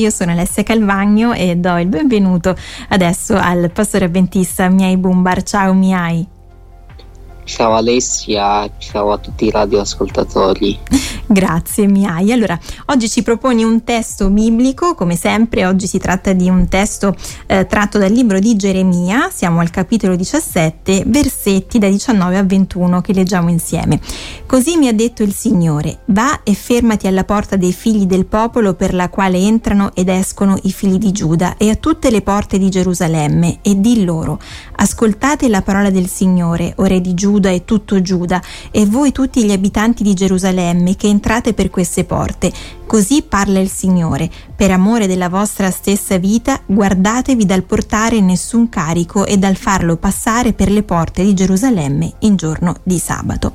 Io sono Alessia Calvagno e do il benvenuto adesso al pastore avventista Miai Bumbar. Ciao Miai. Ciao Alessia, ciao a tutti i radioascoltatori. Grazie Miai. Allora, oggi ci proponi un testo biblico, come sempre, oggi si tratta di un testo eh, tratto dal libro di Geremia, siamo al capitolo 17, versetti da 19 a 21 che leggiamo insieme. Così mi ha detto il Signore, va e fermati alla porta dei figli del popolo per la quale entrano ed escono i figli di Giuda e a tutte le porte di Gerusalemme e di loro, ascoltate la parola del Signore, o re di Giuda, Giuda e tutto Giuda, e voi tutti gli abitanti di Gerusalemme che entrate per queste porte. Così parla il Signore, per amore della vostra stessa vita, guardatevi dal portare nessun carico e dal farlo passare per le porte di Gerusalemme in giorno di sabato.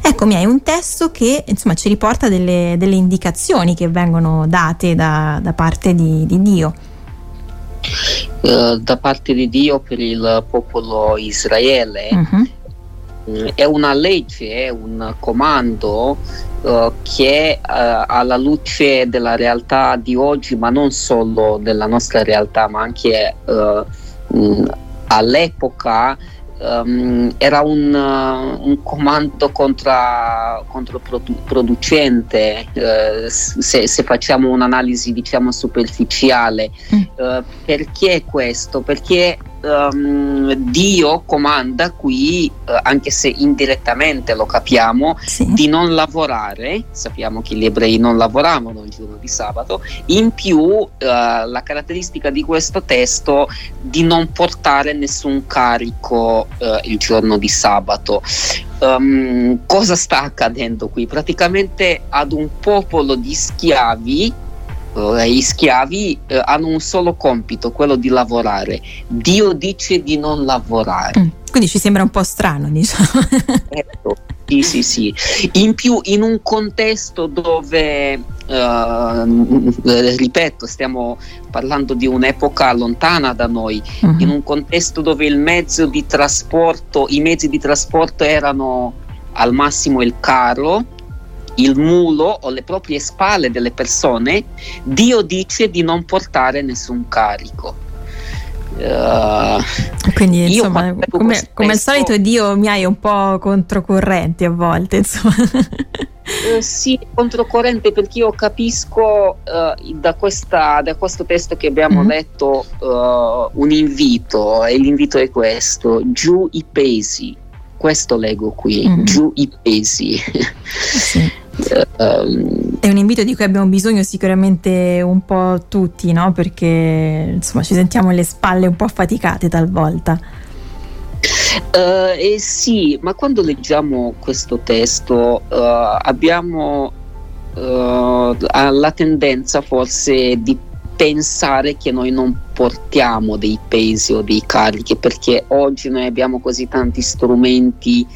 Eccomi, hai un testo che insomma ci riporta delle, delle indicazioni che vengono date da, da parte di, di Dio. Uh, da parte di Dio per il popolo Israele uh-huh. È una legge, è un comando uh, che uh, alla luce della realtà di oggi, ma non solo della nostra realtà, ma anche uh, mh, all'epoca um, era un, un, comando contra, controproducente se, se, facciamo un'analisi diciamo superficiale. Mm. Perché questo? Perché um, Dio comanda qui, uh, anche se indirettamente lo capiamo, sì. di non lavorare. Sappiamo che gli ebrei non lavoravano il giorno di sabato. In più, uh, la caratteristica di questo testo di non portare nessun carico uh, il giorno di sabato. Um, cosa sta accadendo qui? Praticamente ad un popolo di schiavi eh, gli schiavi eh, hanno un solo compito, quello di lavorare. Dio dice di non lavorare. Mm, quindi ci sembra un po' strano, diciamo. Ecco, sì, sì, sì. In più, in un contesto dove, uh, ripeto, stiamo parlando di un'epoca lontana da noi, uh-huh. in un contesto dove il mezzo di trasporto, i mezzi di trasporto erano al massimo il carro, il mulo o le proprie spalle delle persone, Dio dice di non portare nessun carico. Uh, Quindi insomma, come, come, al solito Dio mi hai un po' controcorrente a volte, insomma. Uh, sì, controcorrente perché io capisco uh, da, questa, da, questo testo che abbiamo mm-hmm. letto un invito e l'invito è questo, giù i pesi, questo leggo qui, mm-hmm. giù i pesi. Sì. È un invito di cui abbiamo bisogno sicuramente un po' tutti, no? Perché insomma ci sentiamo le spalle un po' affaticate talvolta. Uh, eh sì, ma quando leggiamo questo testo uh, abbiamo uh, la tendenza forse di pensare che noi non portiamo dei pesi o dei carichi perché oggi noi abbiamo così tanti strumenti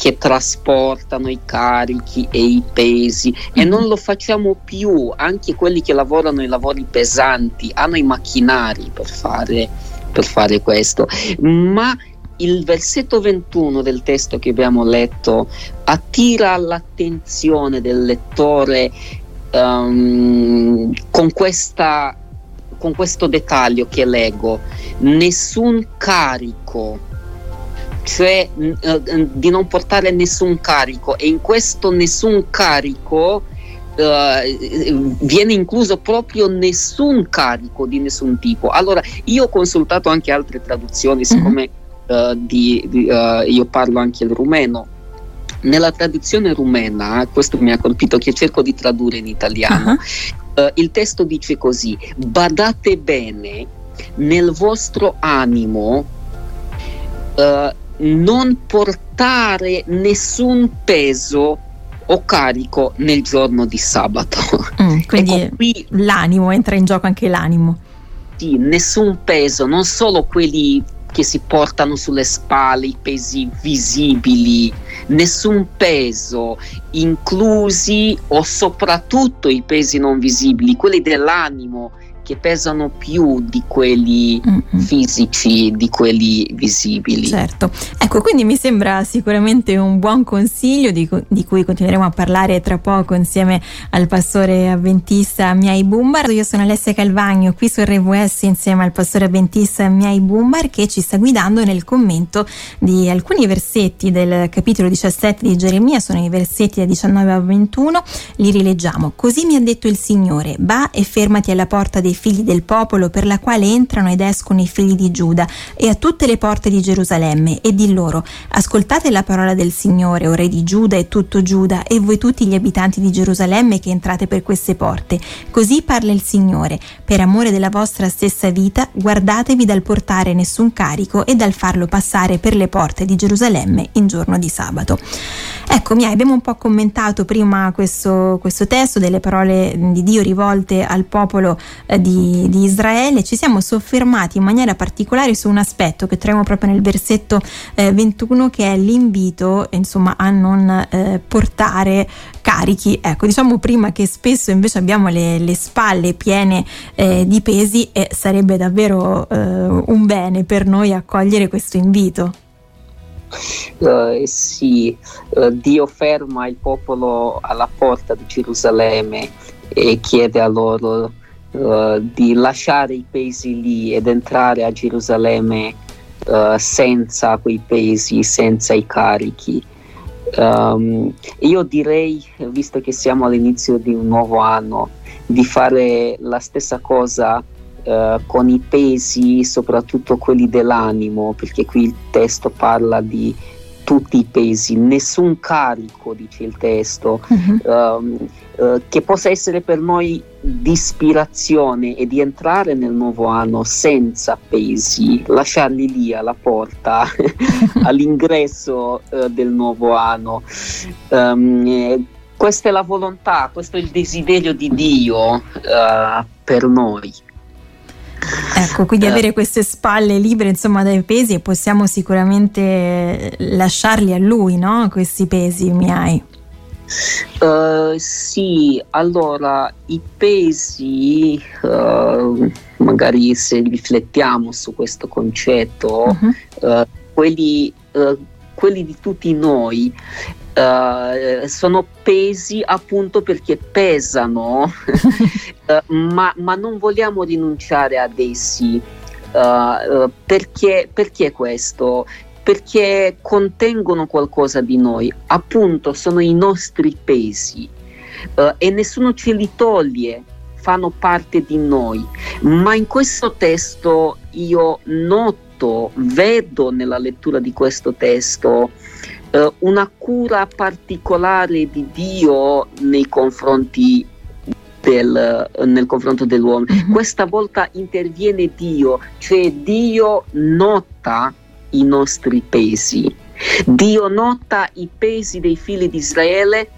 che trasportano i carichi e i pesi e non lo facciamo più, anche quelli che lavorano i lavori pesanti hanno i macchinari per fare, per fare questo, ma il versetto 21 del testo che abbiamo letto attira l'attenzione del lettore um, con, questa, con questo dettaglio che leggo. Nessun carico cioè uh, di non portare nessun carico e in questo nessun carico uh, viene incluso proprio nessun carico di nessun tipo. Allora io ho consultato anche altre traduzioni, siccome uh, di, di, io parlo anche il rumeno. Nella traduzione rumena, questo mi ha colpito che cerco di tradurre in italiano, uh-huh. il testo dice così, badate bene nel vostro animo Uh, non portare nessun peso o carico nel giorno di sabato. Mm, quindi ecco qui, l'animo, entra in gioco anche l'animo. Sì, nessun peso, non solo quelli che si portano sulle spalle, i pesi visibili, nessun peso, inclusi o soprattutto i pesi non visibili, quelli dell'animo che pesano più di quelli mm-hmm. fisici, di quelli visibili. Certo, ecco, quindi mi sembra sicuramente un buon consiglio di, di cui continueremo a parlare tra poco insieme al pastore avventista Miai Bumbar. Io sono Alessia Calvagno qui su RWS insieme al pastore avventista Miai Bumbar che ci sta guidando nel commento di alcuni versetti del capitolo 17 di Geremia, sono i versetti da 19 a 21, li rileggiamo. Così mi ha detto il Signore, va e fermati alla porta dei figli del popolo per la quale entrano ed escono i figli di Giuda e a tutte le porte di Gerusalemme e di loro ascoltate la parola del Signore, o re di Giuda e tutto Giuda e voi tutti gli abitanti di Gerusalemme che entrate per queste porte. Così parla il Signore, per amore della vostra stessa vita guardatevi dal portare nessun carico e dal farlo passare per le porte di Gerusalemme in giorno di sabato. Ecco, mi abbiamo un po' commentato prima questo, questo testo delle parole di Dio rivolte al popolo eh, di, di, Israele. Ci siamo soffermati in maniera particolare su un aspetto che troviamo proprio nel versetto eh, 21 che è l'invito insomma, a non eh, portare carichi. Ecco, diciamo prima che spesso invece abbiamo le, le spalle piene eh, di pesi e sarebbe davvero eh, un bene per noi accogliere questo invito. Uh, sì, uh, Dio ferma il popolo alla porta di Gerusalemme e chiede a loro uh, di lasciare i pesi lì ed entrare a Gerusalemme senza quei pesi, senza i carichi. Um, io direi, visto che siamo all'inizio di un nuovo anno, di fare la stessa cosa eh, con i pesi, soprattutto quelli dell'animo, perché qui il testo parla di tutti i pesi, nessun carico, dice il testo, uh-huh. um, uh, che possa essere per noi di ispirazione e di entrare nel nuovo anno senza pesi, lasciarli lì alla porta, all'ingresso uh, del nuovo anno. Um, questa è la volontà, questo è il desiderio di Dio per noi. Ecco, quindi eh. avere queste spalle libere insomma dai pesi e possiamo sicuramente lasciarli a lui, no? Questi pesi miei. Uh, sì, allora i pesi, uh, magari se riflettiamo su questo concetto, uh-huh. uh, quelli, quelli, di tutti noi sono pesi appunto perché pesano, uh, ma, ma, non vogliamo rinunciare ad essi. Uh, perché, perché questo? Perché contengono qualcosa di noi, appunto sono i nostri pesi e nessuno ce li toglie, fanno parte di noi. Ma in questo testo io noto, vedo nella lettura di questo testo eh, una cura particolare di Dio nei confronti del, nel confronto dell'uomo. Mm-hmm. Questa volta interviene Dio, cioè Dio nota i nostri pesi. Dio nota i pesi dei figli di Israele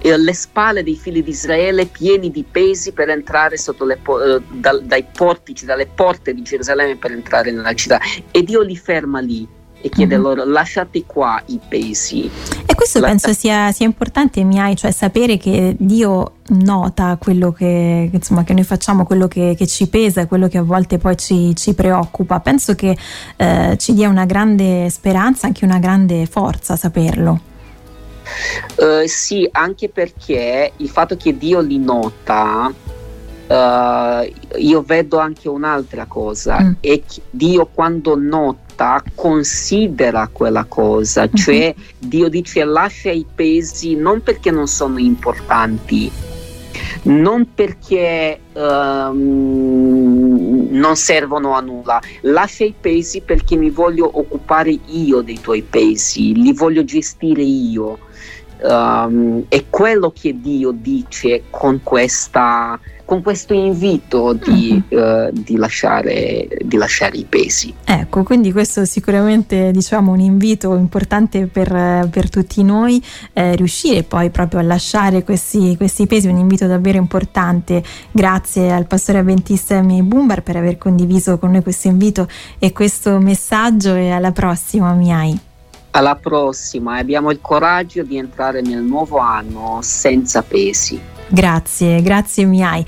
e le spalle dei figli di Israele pieni di pesi per entrare sotto le, uh, dal, dai portici, dalle porte di Gerusalemme per entrare nella città e Dio li ferma lì e chiede mm-hmm. loro lasciate qua i pesi. E questo La... penso sia, sia importante, Miai, cioè sapere che Dio nota quello che, insomma, che noi facciamo, quello che, che, ci pesa, quello che a volte poi ci, ci preoccupa. Penso che eh, ci dia una grande speranza, anche una grande forza saperlo. Uh, sì, anche perché il fatto che Dio li nota Uh, io vedo anche un'altra cosa, mm. è che Dio quando nota considera quella cosa, mm-hmm. cioè Dio dice lascia i pesi non perché non sono importanti, non perché um, non servono a nulla, lascia i pesi perché mi voglio occupare io dei tuoi pesi, li voglio gestire io. Um, è quello che Dio dice con questa con questo invito di, uh, di, lasciare, di, lasciare, i pesi. Ecco, quindi questo è sicuramente diciamo, un invito importante per, per tutti noi, eh, riuscire poi proprio a lasciare questi, questi, pesi, un invito davvero importante. Grazie al pastore avventista Miei Bumbar per aver condiviso con noi questo invito e questo messaggio e alla prossima Miai. Alla prossima, abbiamo il coraggio di entrare nel nuovo anno senza pesi. Grazie, grazie Miai.